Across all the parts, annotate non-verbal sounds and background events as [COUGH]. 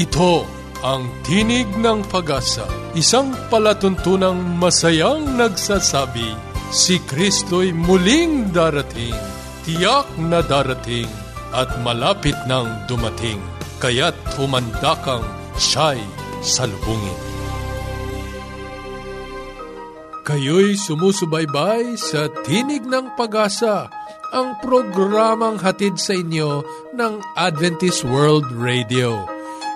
Ito ang Tinig ng Pag-asa, isang palatuntunang masayang nagsasabi, si Kristo'y muling darating, tiyak na darating, at malapit nang dumating, kaya't humanda kang siya'y salubungin. Kayo'y sumusubaybay sa Tinig ng Pag-asa, ang programang hatid sa inyo ng Adventist World Radio.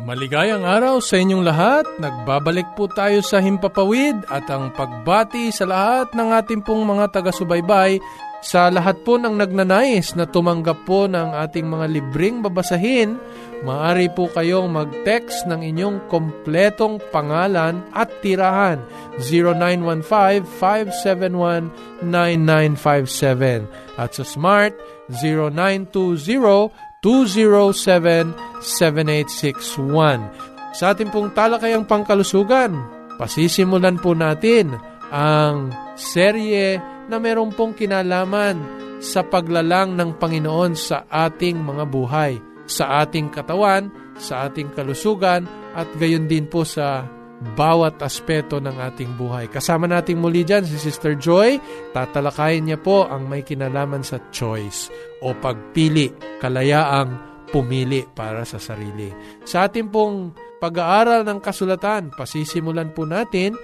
Maligayang araw sa inyong lahat. Nagbabalik po tayo sa Himpapawid at ang pagbati sa lahat ng ating pong mga taga-subaybay. Sa lahat po ng nagnanais na tumanggap po ng ating mga libreng babasahin, maaari po kayong mag-text ng inyong kompletong pangalan at tirahan. 0915-571-9957 at sa Smart 0920 207-7861. Sa ating pong talakayang pangkalusugan, pasisimulan po natin ang serye na meron pong kinalaman sa paglalang ng Panginoon sa ating mga buhay, sa ating katawan, sa ating kalusugan, at gayon din po sa bawat aspeto ng ating buhay. Kasama nating muli dyan si Sister Joy. Tatalakayin niya po ang may kinalaman sa choice o pagpili, kalayaang pumili para sa sarili. Sa ating pong pag-aaral ng kasulatan, pasisimulan po natin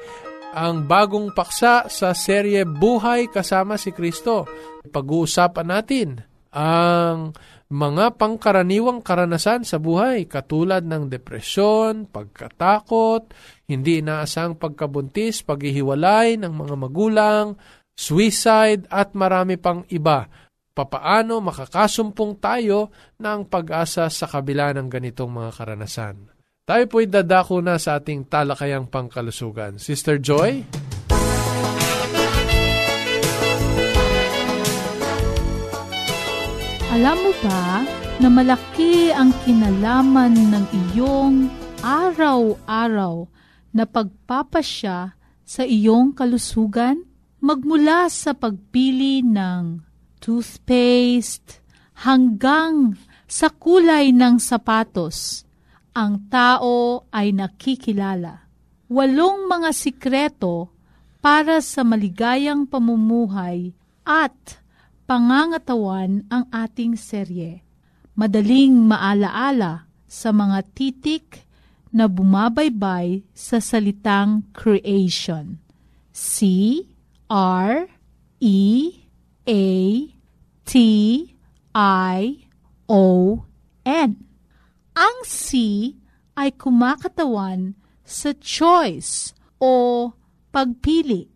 ang bagong paksa sa serye Buhay kasama si Kristo. Pag-uusapan natin ang mga pangkaraniwang karanasan sa buhay katulad ng depresyon, pagkatakot, hindi inaasang pagkabuntis, paghihiwalay ng mga magulang, suicide at marami pang iba. Papaano makakasumpong tayo ng pag-asa sa kabila ng ganitong mga karanasan? Tayo po'y dadako na sa ating talakayang pangkalusugan. Sister Joy? Alam mo ba na malaki ang kinalaman ng iyong araw-araw na pagpapasya sa iyong kalusugan? Magmula sa pagpili ng toothpaste hanggang sa kulay ng sapatos, ang tao ay nakikilala. Walong mga sikreto para sa maligayang pamumuhay at pangangatawan ang ating serye. Madaling maalaala sa mga titik na bumabaybay sa salitang creation. C R E A T I O N. Ang C ay kumakatawan sa choice o pagpili.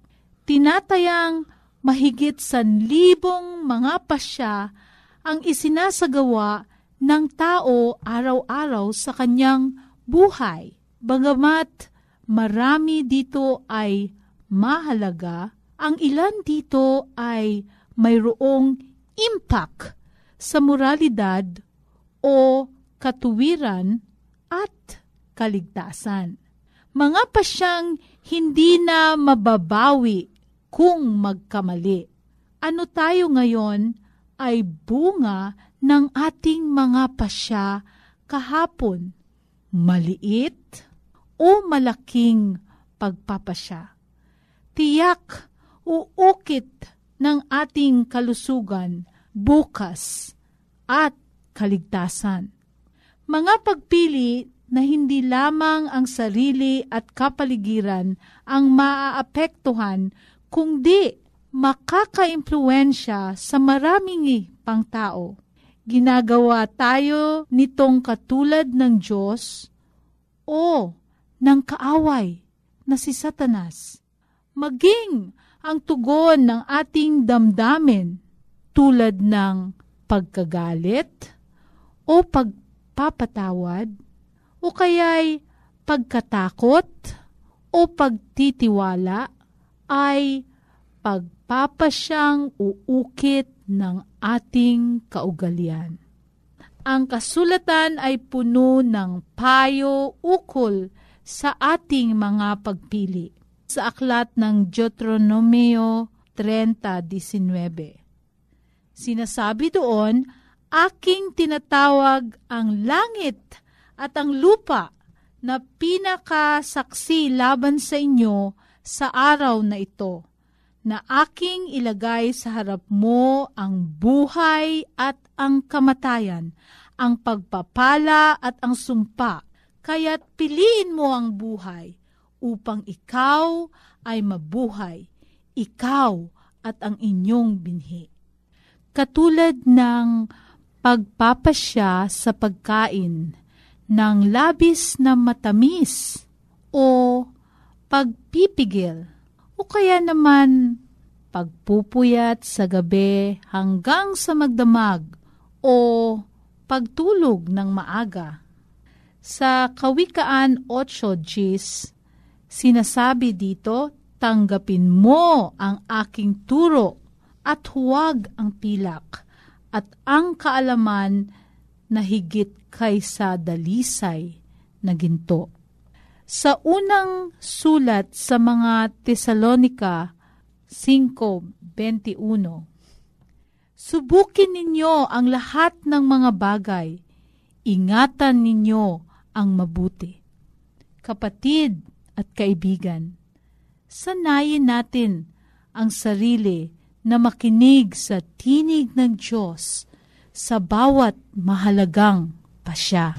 Tinatayang mahigit sa libong mga pasya ang isinasagawa ng tao araw-araw sa kanyang buhay. Bagamat marami dito ay mahalaga, ang ilan dito ay mayroong impact sa moralidad o katuwiran at kaligtasan. Mga pasyang hindi na mababawi kung magkamali. Ano tayo ngayon ay bunga ng ating mga pasya kahapon, maliit o malaking pagpapasya. Tiyak uukit ng ating kalusugan bukas at kaligtasan. Mga pagpili na hindi lamang ang sarili at kapaligiran ang maaapektuhan kundi makaka-impluensya sa maraming pang tao. Ginagawa tayo nitong katulad ng Diyos o ng kaaway na si Satanas. Maging ang tugon ng ating damdamin tulad ng pagkagalit o pagpapatawad o kaya'y pagkatakot o pagtitiwala ay pagpapasyang uukit ng ating kaugalian. Ang kasulatan ay puno ng payo ukol sa ating mga pagpili. Sa aklat ng Deuteronomio 30.19 Sinasabi doon, aking tinatawag ang langit at ang lupa na pinakasaksi laban sa inyo sa araw na ito, na aking ilagay sa harap mo ang buhay at ang kamatayan, ang pagpapala at ang sumpa, kaya't piliin mo ang buhay upang ikaw ay mabuhay, ikaw at ang inyong binhi. Katulad ng pagpapasya sa pagkain ng labis na matamis o pagpipigil o kaya naman pagpupuyat sa gabi hanggang sa magdamag o pagtulog ng maaga. Sa Kawikaan 8 Gis, sinasabi dito, tanggapin mo ang aking turo at huwag ang pilak at ang kaalaman na higit kaysa dalisay na ginto. Sa unang sulat sa mga Tesalonika 5.21 Subukin ninyo ang lahat ng mga bagay. Ingatan ninyo ang mabuti. Kapatid at kaibigan, sanayin natin ang sarili na makinig sa tinig ng Diyos sa bawat mahalagang pasya.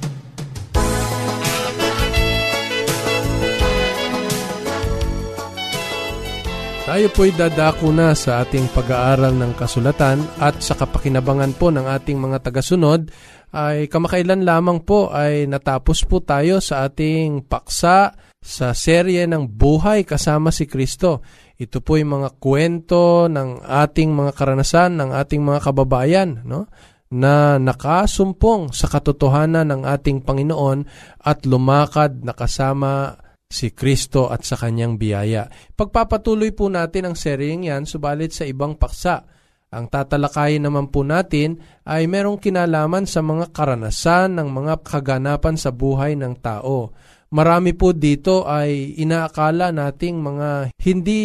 Tayo po'y dadako na sa ating pag-aaral ng kasulatan at sa kapakinabangan po ng ating mga tagasunod ay kamakailan lamang po ay natapos po tayo sa ating paksa sa serye ng buhay kasama si Kristo. Ito po yung mga kwento ng ating mga karanasan, ng ating mga kababayan, no? na nakasumpong sa katotohanan ng ating Panginoon at lumakad na kasama si Kristo at sa kanyang biyaya. Pagpapatuloy po natin ang seryeng yan, subalit sa ibang paksa. Ang tatalakayin naman po natin ay merong kinalaman sa mga karanasan ng mga kaganapan sa buhay ng tao marami po dito ay inaakala nating mga hindi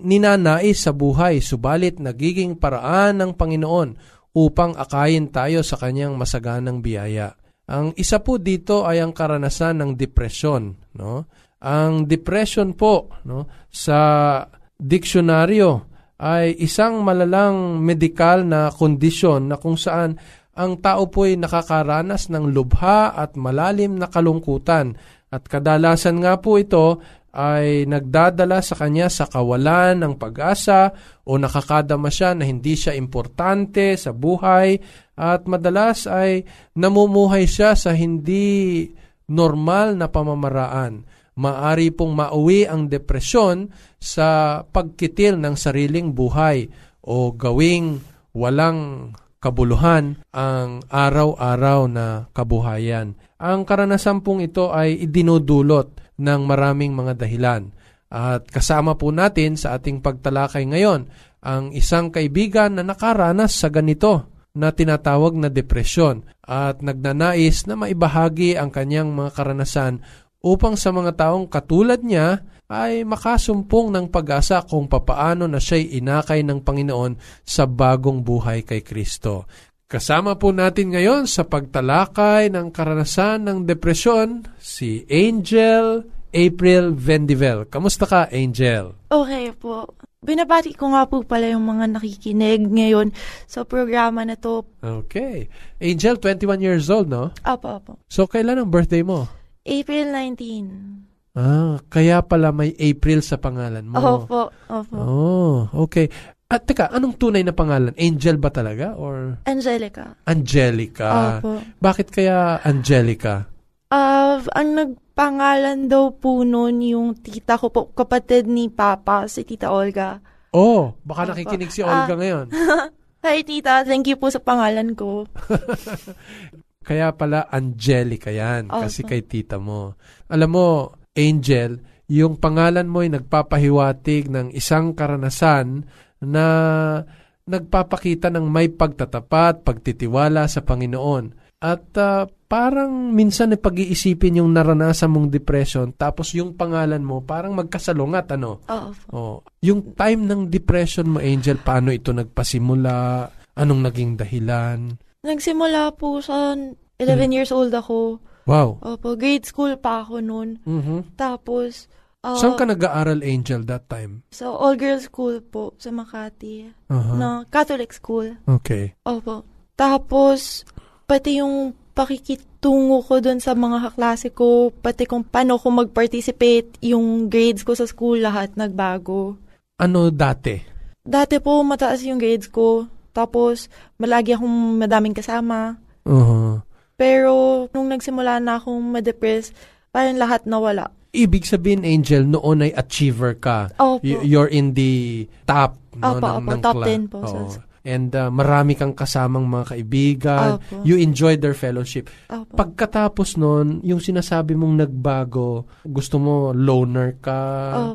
ninanais sa buhay, subalit nagiging paraan ng Panginoon upang akayin tayo sa kanyang masaganang biyaya. Ang isa po dito ay ang karanasan ng depresyon. No? Ang depression po no, sa diksyonaryo ay isang malalang medikal na kondisyon na kung saan ang tao po ay nakakaranas ng lubha at malalim na kalungkutan at kadalasan nga po ito ay nagdadala sa kanya sa kawalan ng pag-asa o nakakadama siya na hindi siya importante sa buhay at madalas ay namumuhay siya sa hindi normal na pamamaraan. Maari pong mauwi ang depresyon sa pagkitil ng sariling buhay o gawing walang kabuluhan ang araw-araw na kabuhayan. Ang karanasan pong ito ay idinudulot ng maraming mga dahilan. At kasama po natin sa ating pagtalakay ngayon ang isang kaibigan na nakaranas sa ganito na tinatawag na depresyon at nagnanais na maibahagi ang kanyang mga karanasan upang sa mga taong katulad niya ay makasumpong ng pag-asa kung papaano na siya'y inakay ng Panginoon sa bagong buhay kay Kristo. Kasama po natin ngayon sa pagtalakay ng karanasan ng depresyon si Angel April Vendivel. Kamusta ka, Angel? Okay po. Binabati ko nga po pala yung mga nakikinig ngayon sa programa na to. Okay. Angel, 21 years old, no? Apo, apo. So, kailan ang birthday mo? April 19. Ah, kaya pala may April sa pangalan mo. Opo, opo. Oh, okay. At teka, anong tunay na pangalan? Angel ba talaga? Or Angelica. Angelica? Opo. Bakit kaya Angelica? Uh, ang nagpangalan daw po noon yung tita ko po, kapatid ni Papa, si Tita Olga. Oh, baka Opo. nakikinig si Olga Ah. ngayon. [LAUGHS] Hi Tita, thank you po sa pangalan ko. [LAUGHS] Kaya pala Angelica yan, Opo. kasi kay tita mo. Alam mo, Angel, yung pangalan mo ay nagpapahiwatig ng isang karanasan na nagpapakita ng may pagtatapat, pagtitiwala sa Panginoon. At ah, parang minsan ay pag-iisipin yung naranasan mong depression tapos yung pangalan mo parang magkasalungat ano. Oo po. Oh, yung time ng depression mo Angel, paano ito nagpasimula? Anong naging dahilan? Nagsimula po sa 11 years old ako. Wow. Opo, grade school pa ako noon. Mhm. Tapos, ah, Saan ka nag-aaral Angel that time? sa all-girls school po sa Makati. Aha. Na Catholic school. Okay. Opo. Tapos, pati yung pakikitungo ko doon sa mga kaklase ko, pati kung paano ko mag-participate, yung grades ko sa school, lahat nagbago. Ano dati? Dati po, mataas yung grades ko. Tapos, malagi akong madaming kasama. Uh-huh. Pero, nung nagsimula na akong ma-depress, parang lahat nawala. Ibig sabihin, Angel, noon ay achiever ka. Opo. Y- you're in the top no, Opo, ng, opo, ng top cla- 10 po Oo. And uh, marami kang kasamang mga kaibigan. Opo. You enjoyed their fellowship. Opo. Pagkatapos noon, yung sinasabi mong nagbago, gusto mo loner ka.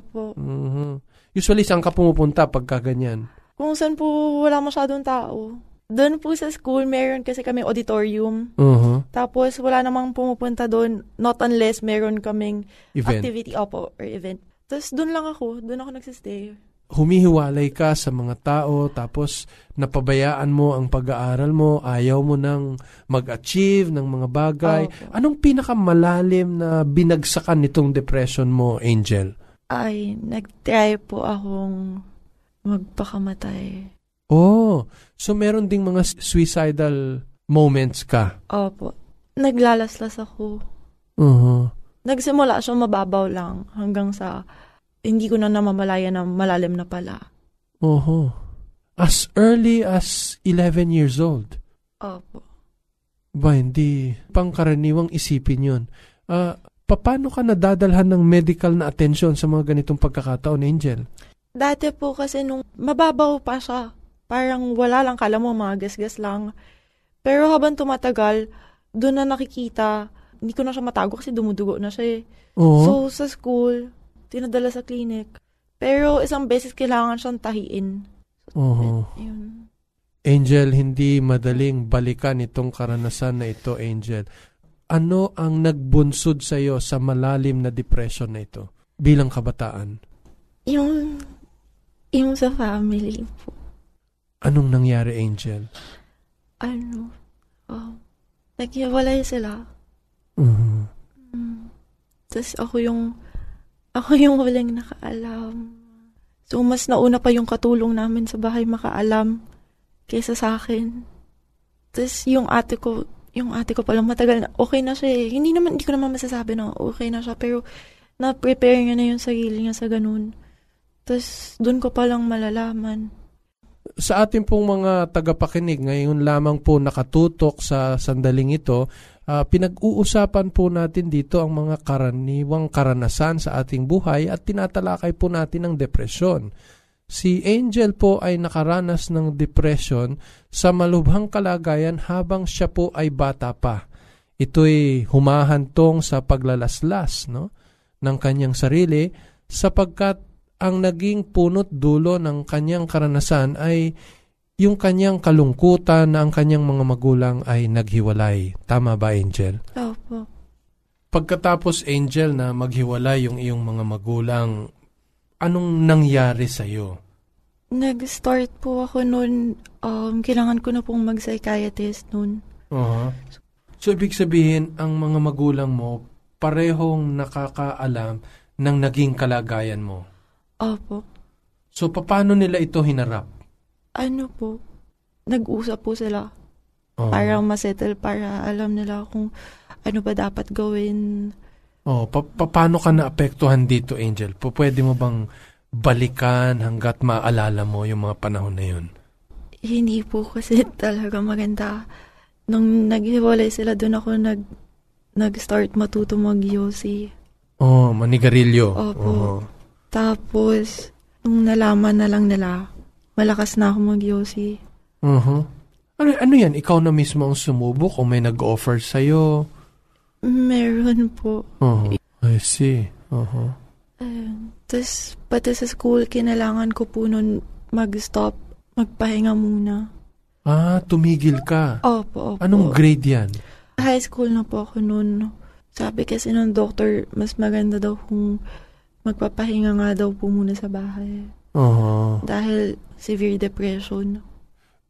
Opo. Mhm. Usually, saan ka pumupunta pagka ganyan? Kung saan po wala masyadong tao. Doon po sa school, meron kasi kami auditorium. Uh-huh. Tapos, wala namang pumupunta doon, not unless meron kaming Event. activity, opo, or event. Tapos, doon lang ako, doon ako nagsistay. humihiwalay ka sa mga tao tapos napabayaan mo ang pag-aaral mo, ayaw mo nang mag-achieve ng mga bagay. Opo. Anong pinakamalalim na binagsakan nitong depression mo, Angel? Ay, nag-try po akong magpakamatay. Oh, so meron ding mga suicidal moments ka. Opo. Naglalaslas ako. Uh-huh. Nagsimula siya mababaw lang hanggang sa hindi ko na namamalaya na malalim na pala. Uh-huh. As early as 11 years old. Opo. Ba, hindi pangkaraniwang isipin yun. Ah, paano ka nadadalhan ng medical na attention sa mga ganitong pagkakataon, Angel? Dati po kasi nung mababaw pa siya, parang wala lang, kala mo mga gasgas lang. Pero habang tumatagal, doon na nakikita, hindi ko na siya matago kasi dumudugo na siya eh. Oo. So, sa school, tinadala sa clinic. Pero isang beses kailangan siyang tahiin. Oo. Yun. Angel, hindi madaling balikan itong karanasan na ito, Angel. Ano ang nagbunsod sa iyo sa malalim na depression na ito bilang kabataan? Yung, yung sa family po. Anong nangyari, Angel? Ano, oh, naghiwalay sila. Mhm. Mm. Tapos ako yung, [LAUGHS] ako yung walang nakaalam. So, mas nauna pa yung katulong namin sa bahay makaalam kaysa sa akin. Tapos yung ate ko, yung ate ko palang matagal na, okay na siya eh. Hindi naman, hindi ko naman masasabi na okay na siya, pero na-prepare niya na yung sarili niya sa ganun. Tapos doon ko palang malalaman. Sa ating pong mga tagapakinig, ngayon lamang po nakatutok sa sandaling ito, ah, pinag-uusapan po natin dito ang mga karaniwang karanasan sa ating buhay at tinatalakay po natin ang depresyon. Si Angel po ay nakaranas ng depression sa malubhang kalagayan habang siya po ay bata pa. Ito'y humahantong sa paglalaslas no, ng kanyang sarili sapagkat ang naging punot dulo ng kanyang karanasan ay yung kanyang kalungkutan na ang kanyang mga magulang ay naghiwalay. Tama ba, Angel? Opo. Pagkatapos, Angel, na maghiwalay yung iyong mga magulang, anong nangyari sa'yo? Nag-start po ako noon, um, kailangan ko na pong mag-psychiatrist noon. uh So, ibig sabihin, ang mga magulang mo, parehong nakakaalam ng naging kalagayan mo. Opo. So, paano nila ito hinarap? Ano po, nag-usap po sila. Oo. Para masettle, para alam nila kung ano ba dapat gawin. Oh, pa- pa- paano ka naapektuhan dito, Angel? Po, pwede mo bang balikan hanggat maalala mo yung mga panahon na yun? Hindi po kasi [LAUGHS] talaga maganda. Nung naghiwalay sila, doon ako nag, nag-start matuto mag-yosi. Oh, manigarilyo. Opo. Oo. Tapos, nung nalaman na lang nila, malakas na ako mag-yosi. Mhm. Ano, ano yan? Ikaw na mismo ang sumubok o may nag-offer sa'yo? Meron po. Uh-huh. I see. Uh-huh. Ay, Tapos, pati sa school, kinailangan ko po nun mag-stop, magpahinga muna. Ah, tumigil ka. Opo, opo. Anong grade yan? High school na po ako nun. Sabi kasi ng doctor, mas maganda daw kung magpapahinga nga daw po muna sa bahay. Oo. Dahil severe depression.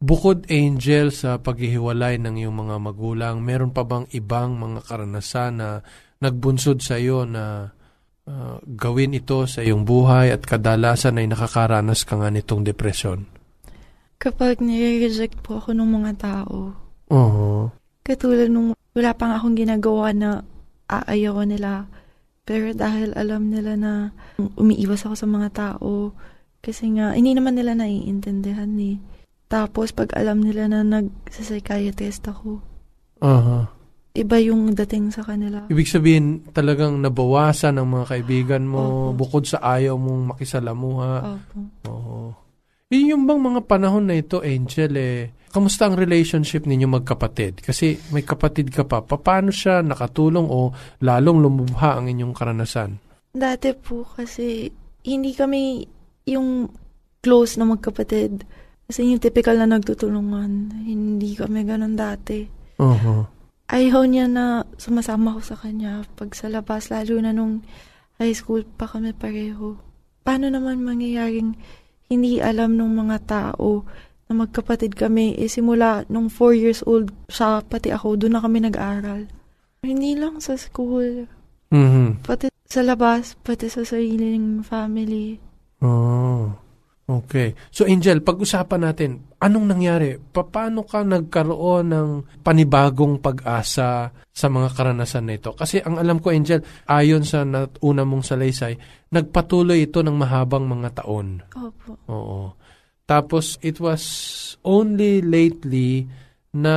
Bukod angel sa paghihiwalay ng iyong mga magulang, meron pa bang ibang mga karanasan na nagbunsod sa iyo na ah, gawin ito sa iyong buhay at kadalasan ay nakakaranas ka nga nitong depresyon? Kapag nire-reject po ako ng mga tao, Oo. katulad nung wala pang akong ginagawa na aayaw nila. Pero dahil alam nila na umiiwas ako sa mga tao, kasi nga, hindi naman nila naiintindihan eh. Tapos, pag alam nila na nag-psychiatrist ako, Aha. iba yung dating sa kanila. Ibig sabihin, talagang nabawasan ang mga kaibigan mo Opo. bukod sa ayaw mong makisalamuha. Opo. Oo. Yun yung bang mga panahon na ito, Angel, eh, kamusta ang relationship ninyo magkapatid? Kasi may kapatid ka pa. Paano siya nakatulong o lalong lumubha ang inyong karanasan? Dati po kasi, hindi kami yung close na magkapatid. Kasi yung typical na nagtutulungan. Hindi kami ganun dati. Oo. ayaw niya na sumasama ko sa kanya pag sa labas, lalo na nung high school pa kami pareho. Paano naman mangyayaring hindi alam ng mga tao na magkapatid kami, eh simula nung 4 years old siya, pati ako, doon na kami nag-aral. Hindi lang sa school, Mhm. pati sa labas, pati sa sariling family. Oh. Okay. So Angel, pag-usapan natin, anong nangyari? Pa- Paano ka nagkaroon ng panibagong pag-asa sa mga karanasan na ito? Kasi ang alam ko, Angel, ayon sa nat- una mong salaysay, nagpatuloy ito ng mahabang mga taon. Opo. Oo. Tapos it was only lately na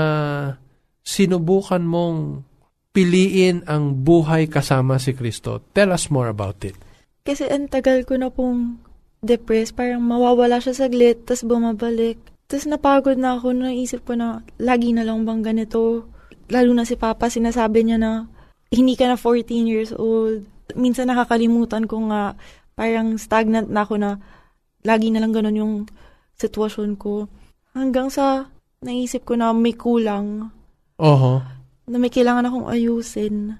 sinubukan mong piliin ang buhay kasama si Kristo. Tell us more about it. Kasi ang tagal ko na pong depressed, parang mawawala siya saglit, tas bumabalik. Tapos napagod na ako, naisip ko na lagi na lang bang ganito. Lalo na si Papa, sinasabi niya na hindi ka na 14 years old. Minsan nakakalimutan ko nga, parang stagnant na ako na lagi na lang ganun yung sitwasyon ko. Hanggang sa naisip ko na may kulang, Oho. na may kailangan akong ayusin.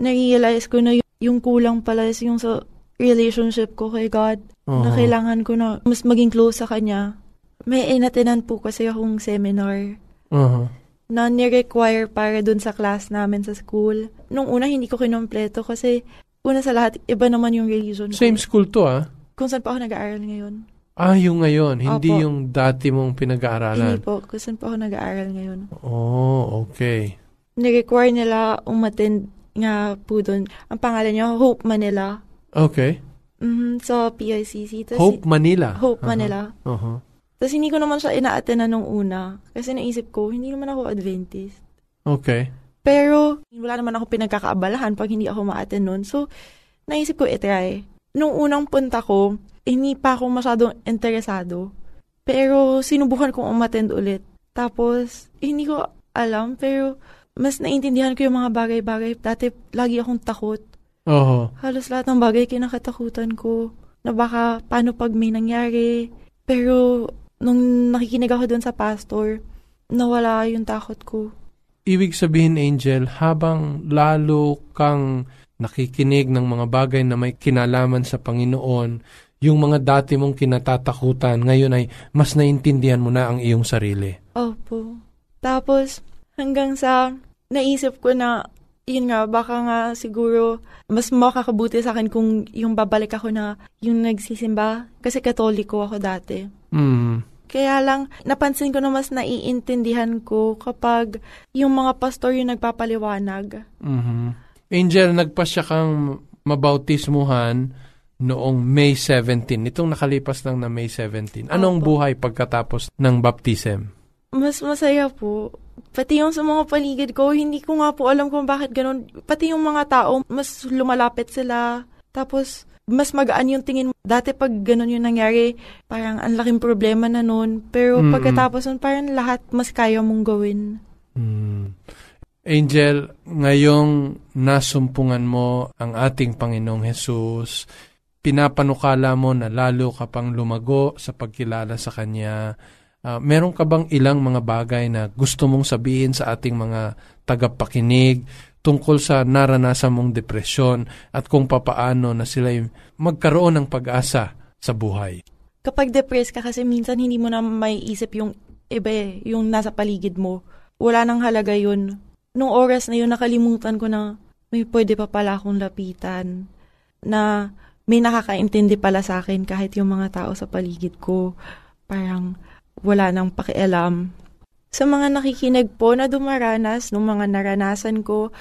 Narealize ko na yung, yung kulang pala is yung sa relationship ko kay God. Na Oho. kailangan ko na mas maging close sa Kanya. May inatinan po kasi akong seminar Oho. na ni-require para dun sa class namin sa school. Nung una, hindi ko kinompleto kasi una sa lahat, iba naman yung religion ko. Same school to ah. Kung saan pa ako nag-aaral ngayon. Ah, yung ngayon. Hindi Opo. yung dati mong Hindi pinag-aaralan. po, kung saan pa ako nag-aaral ngayon. Oh, okay. Ni-require nila umattend nga po dun. Ang pangalan niya, Hope Manila. Okay. Mhm, sa PICC. Tas Hope Manila. Hope Aha. Manila. Oho. Tapos hindi ko naman siya ina-attend nung una. Kasi naisip ko, hindi naman ako Adventist. Okay. Pero, wala naman ako pinagkakaabalahan pag hindi ako ma-attend nun. So, naisip ko itry. Nung unang punta ko, hindi pa ako masyadong interesado. Pero, sinubukan kong umattend ulit. Tapos, hindi ko alam, pero mas naintindihan ko yung mga bagay-bagay. Dati, lagi akong takot. Oho. Halos lahat ng bagay kinakatakutan ko. Na baka, paano pag may nangyari. Pero, nung nakikinig ako dun sa pastor, nawala yung takot ko. Ibig sabihin, Angel, habang lalo kang nakikinig ng mga bagay na may kinalaman sa Panginoon, yung mga dati mong kinatatakutan, ngayon ay mas naintindihan mo na ang iyong sarili. Opo. Tapos, hanggang sa naisip ko na, yun nga, baka nga siguro mas makakabuti sa akin kung yung babalik ako na yung nagsisimba. Kasi katoliko ako dati. Mm. Kaya lang, napansin ko na mas naiintindihan ko kapag yung mga pastor yung nagpapaliwanag. Mhm. Angel, nagpasya kang mabautismuhan noong May 17. Itong nakalipas lang na May 17. Anong Opo. buhay pagkatapos ng baptism? Mas masaya po. Pati yung sa mga paligid ko, hindi ko nga po alam kung bakit ganun. Pati yung mga tao, mas lumalapit sila. Tapos, mas magaan yung tingin. Dati pag ganun yung nangyari, parang ang laking problema na nun. Pero Mm-mm. pagkatapos nun, parang lahat mas kaya mong gawin. Hmm. Angel, ngayong nasumpungan mo ang ating Panginoong Hesus, pinapanukala mo na lalo ka pang lumago sa pagkilala sa Kanya? Uh, meron ka bang ilang mga bagay na gusto mong sabihin sa ating mga tagapakinig tungkol sa naranasan mong depresyon at kung papaano na sila magkaroon ng pag-asa sa buhay? Kapag depressed ka kasi minsan hindi mo na may isip yung iba eh, yung nasa paligid mo. Wala nang halaga yun. Nung oras na yun, nakalimutan ko na may pwede pa pala akong lapitan. Na may nakakaintindi pala sa akin kahit yung mga tao sa paligid ko. Parang wala nang pakialam. Sa mga nakikinig po na dumaranas ng mga naranasan ko,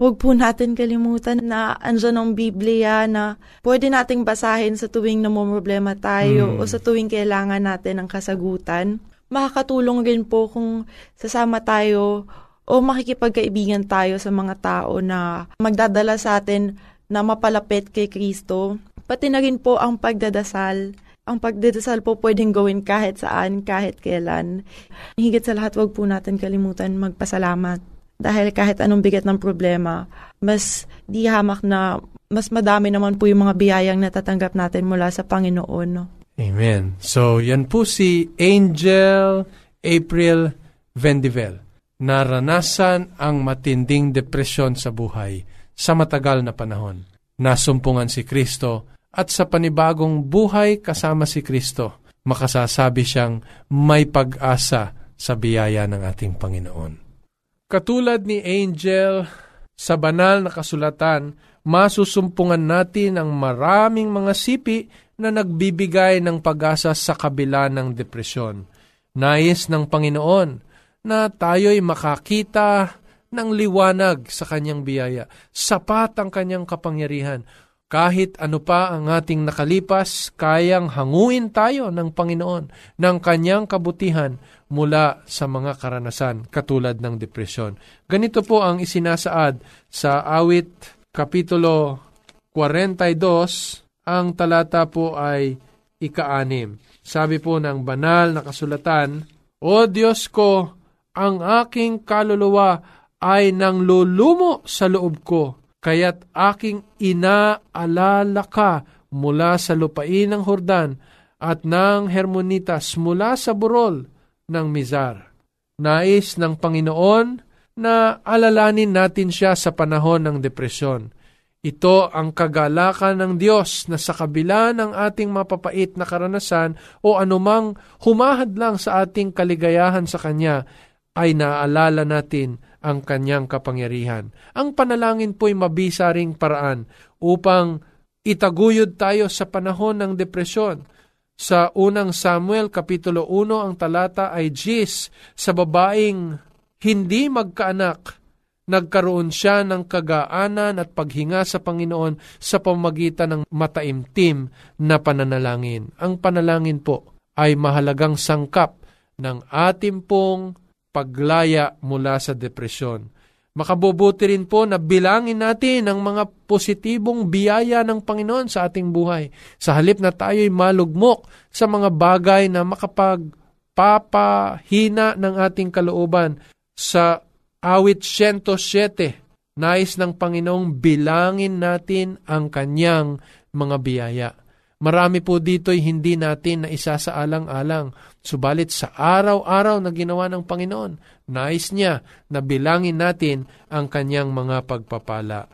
huwag po natin kalimutan na andyan ang Biblia na pwede nating basahin sa tuwing namumroblema tayo hmm. o sa tuwing kailangan natin ng kasagutan. Makakatulong rin po kung sasama tayo o makikipagkaibigan tayo sa mga tao na magdadala sa atin na mapalapit kay Kristo. Pati na rin po ang pagdadasal ang pagdadasal po pwedeng gawin kahit saan, kahit kailan. Higit sa lahat, wag po natin kalimutan magpasalamat. Dahil kahit anong bigat ng problema, mas di hamak na mas madami naman po yung mga biyayang natatanggap natin mula sa Panginoon. No? Amen. So, yan po si Angel April Vendivel. Naranasan ang matinding depresyon sa buhay sa matagal na panahon. Nasumpungan si Kristo at sa panibagong buhay kasama si Kristo, makasasabi siyang may pag-asa sa biyaya ng ating Panginoon. Katulad ni Angel, sa banal na kasulatan, masusumpungan natin ang maraming mga sipi na nagbibigay ng pag-asa sa kabila ng depresyon. Nais ng Panginoon na tayo'y makakita ng liwanag sa kanyang biyaya. Sapat ang kanyang kapangyarihan kahit ano pa ang ating nakalipas, kayang hanguin tayo ng Panginoon ng kanyang kabutihan mula sa mga karanasan katulad ng depresyon. Ganito po ang isinasaad sa awit Kapitulo 42, ang talata po ay ikaanim. Sabi po ng banal na kasulatan, O Diyos ko, ang aking kaluluwa ay nang lulumo sa loob ko kaya't aking inaalala ka mula sa lupain ng Hordan at ng Hermonitas mula sa burol ng Mizar. Nais ng Panginoon na alalanin natin siya sa panahon ng depresyon. Ito ang kagalakan ng Diyos na sa kabila ng ating mapapait na karanasan o anumang humahad lang sa ating kaligayahan sa Kanya, ay naaalala natin ang kanyang kapangyarihan. Ang panalangin po'y mabisa ring paraan upang itaguyod tayo sa panahon ng depresyon. Sa unang Samuel Kapitulo 1 ang talata ay Jis sa babaeng hindi magkaanak. Nagkaroon siya ng kagaanan at paghinga sa Panginoon sa pamagitan ng mataimtim na pananalangin. Ang panalangin po ay mahalagang sangkap ng ating pong paglaya mula sa depresyon. Makabubuti rin po na bilangin natin ang mga positibong biyaya ng Panginoon sa ating buhay. Sa halip na tayo'y malugmok sa mga bagay na makapagpapahina ng ating kalooban sa awit 107, nais ng Panginoong bilangin natin ang kanyang mga biyaya. Marami po dito'y hindi natin na isasaalang-alang. Subalit sa araw-araw na ginawa ng Panginoon, nais niya na bilangin natin ang kanyang mga pagpapala.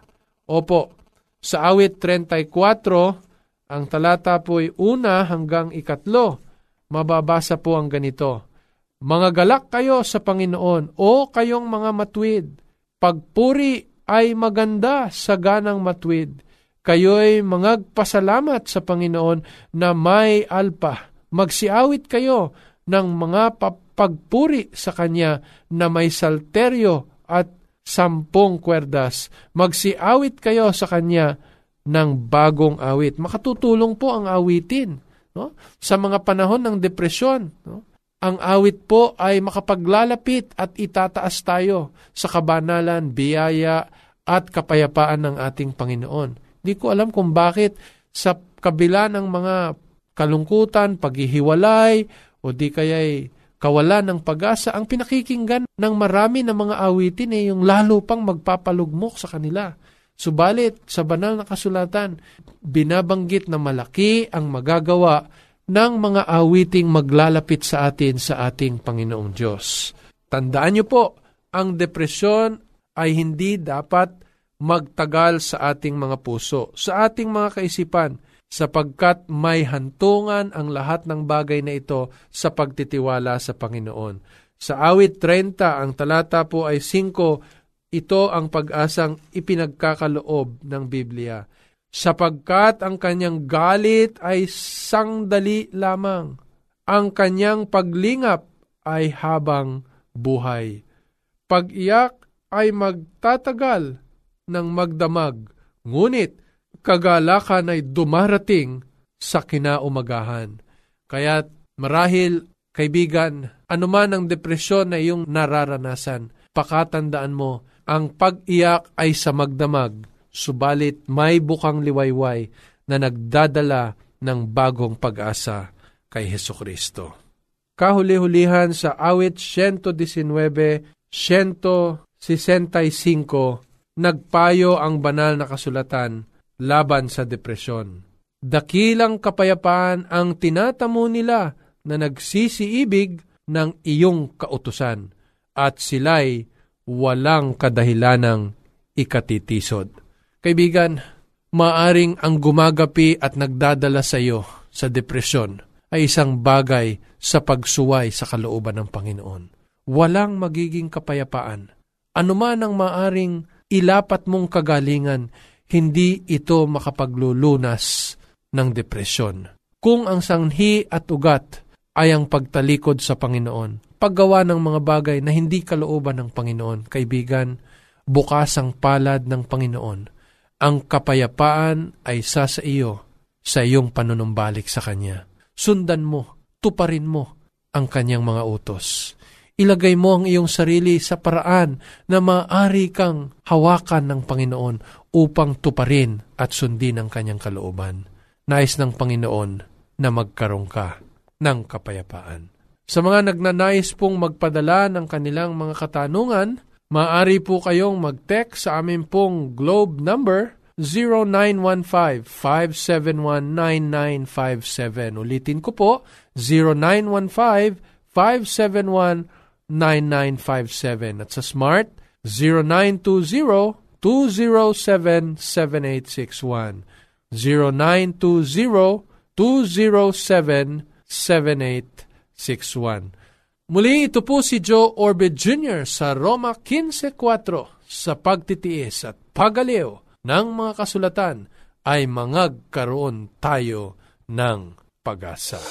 Opo, sa awit 34, ang talata po'y una hanggang ikatlo. Mababasa po ang ganito. Mga galak kayo sa Panginoon o kayong mga matwid. Pagpuri ay maganda sa ganang matwid kayo'y mangagpasalamat sa Panginoon na may alpa. Magsiawit kayo ng mga pagpuri sa Kanya na may salteryo at sampung kwerdas. Magsiawit kayo sa Kanya ng bagong awit. Makatutulong po ang awitin no? sa mga panahon ng depresyon. No? Ang awit po ay makapaglalapit at itataas tayo sa kabanalan, biyaya at kapayapaan ng ating Panginoon. Di ko alam kung bakit sa kabila ng mga kalungkutan, paghihiwalay, o di kaya'y kawalan ng pag-asa, ang pinakikinggan ng marami ng mga awitin ay yung lalo pang magpapalugmok sa kanila. Subalit, sa banal na kasulatan, binabanggit na malaki ang magagawa ng mga awiting maglalapit sa atin sa ating Panginoong Diyos. Tandaan niyo po, ang depresyon ay hindi dapat magtagal sa ating mga puso, sa ating mga kaisipan, sapagkat may hantungan ang lahat ng bagay na ito sa pagtitiwala sa Panginoon. Sa awit 30, ang talata po ay 5, ito ang pag-asang ipinagkakaloob ng Biblia. Sapagkat ang kanyang galit ay sangdali lamang. Ang kanyang paglingap ay habang buhay. Pag-iyak ay magtatagal ng magdamag, ngunit kagalakan ay dumarating sa kinaumagahan. Kaya marahil, kaibigan, anuman ang depresyon na iyong nararanasan, pakatandaan mo ang pag-iyak ay sa magdamag, subalit may bukang liwayway na nagdadala ng bagong pag-asa kay Heso Kristo. Kahuli-hulihan sa awit 119, 165, nagpayo ang banal na kasulatan laban sa depresyon. Dakilang kapayapaan ang tinatamo nila na nagsisiibig ng iyong kautusan at sila'y walang kadahilanang ikatitisod. Kaibigan, maaring ang gumagapi at nagdadala sa iyo sa depresyon ay isang bagay sa pagsuway sa kalooban ng Panginoon. Walang magiging kapayapaan. Anuman ang maaring ilapat mong kagalingan, hindi ito makapaglulunas ng depresyon. Kung ang sanghi at ugat ay ang pagtalikod sa Panginoon, paggawa ng mga bagay na hindi kalooban ng Panginoon. Kaibigan, bukas ang palad ng Panginoon. Ang kapayapaan ay sa sa iyo sa iyong panunumbalik sa Kanya. Sundan mo, tuparin mo ang Kanyang mga utos. Ilagay mo ang iyong sarili sa paraan na maaari kang hawakan ng Panginoon upang tuparin at sundin ang Kanyang kalooban. Nais ng Panginoon na magkaroon ka ng kapayapaan. Sa mga nagnanais pong magpadala ng kanilang mga katanungan, maaari po kayong mag-text sa amin pong globe number 0915-571-9957. Ulitin ko po, 0915-571-9957. At sa smart, 0920-207-7861. 0920-207-7861. 6.1. Muli ito po si Joe Orbit Jr. sa Roma 15.4 sa pagtitiis at pagaliw ng mga kasulatan ay mangagkaroon tayo ng pag-asa.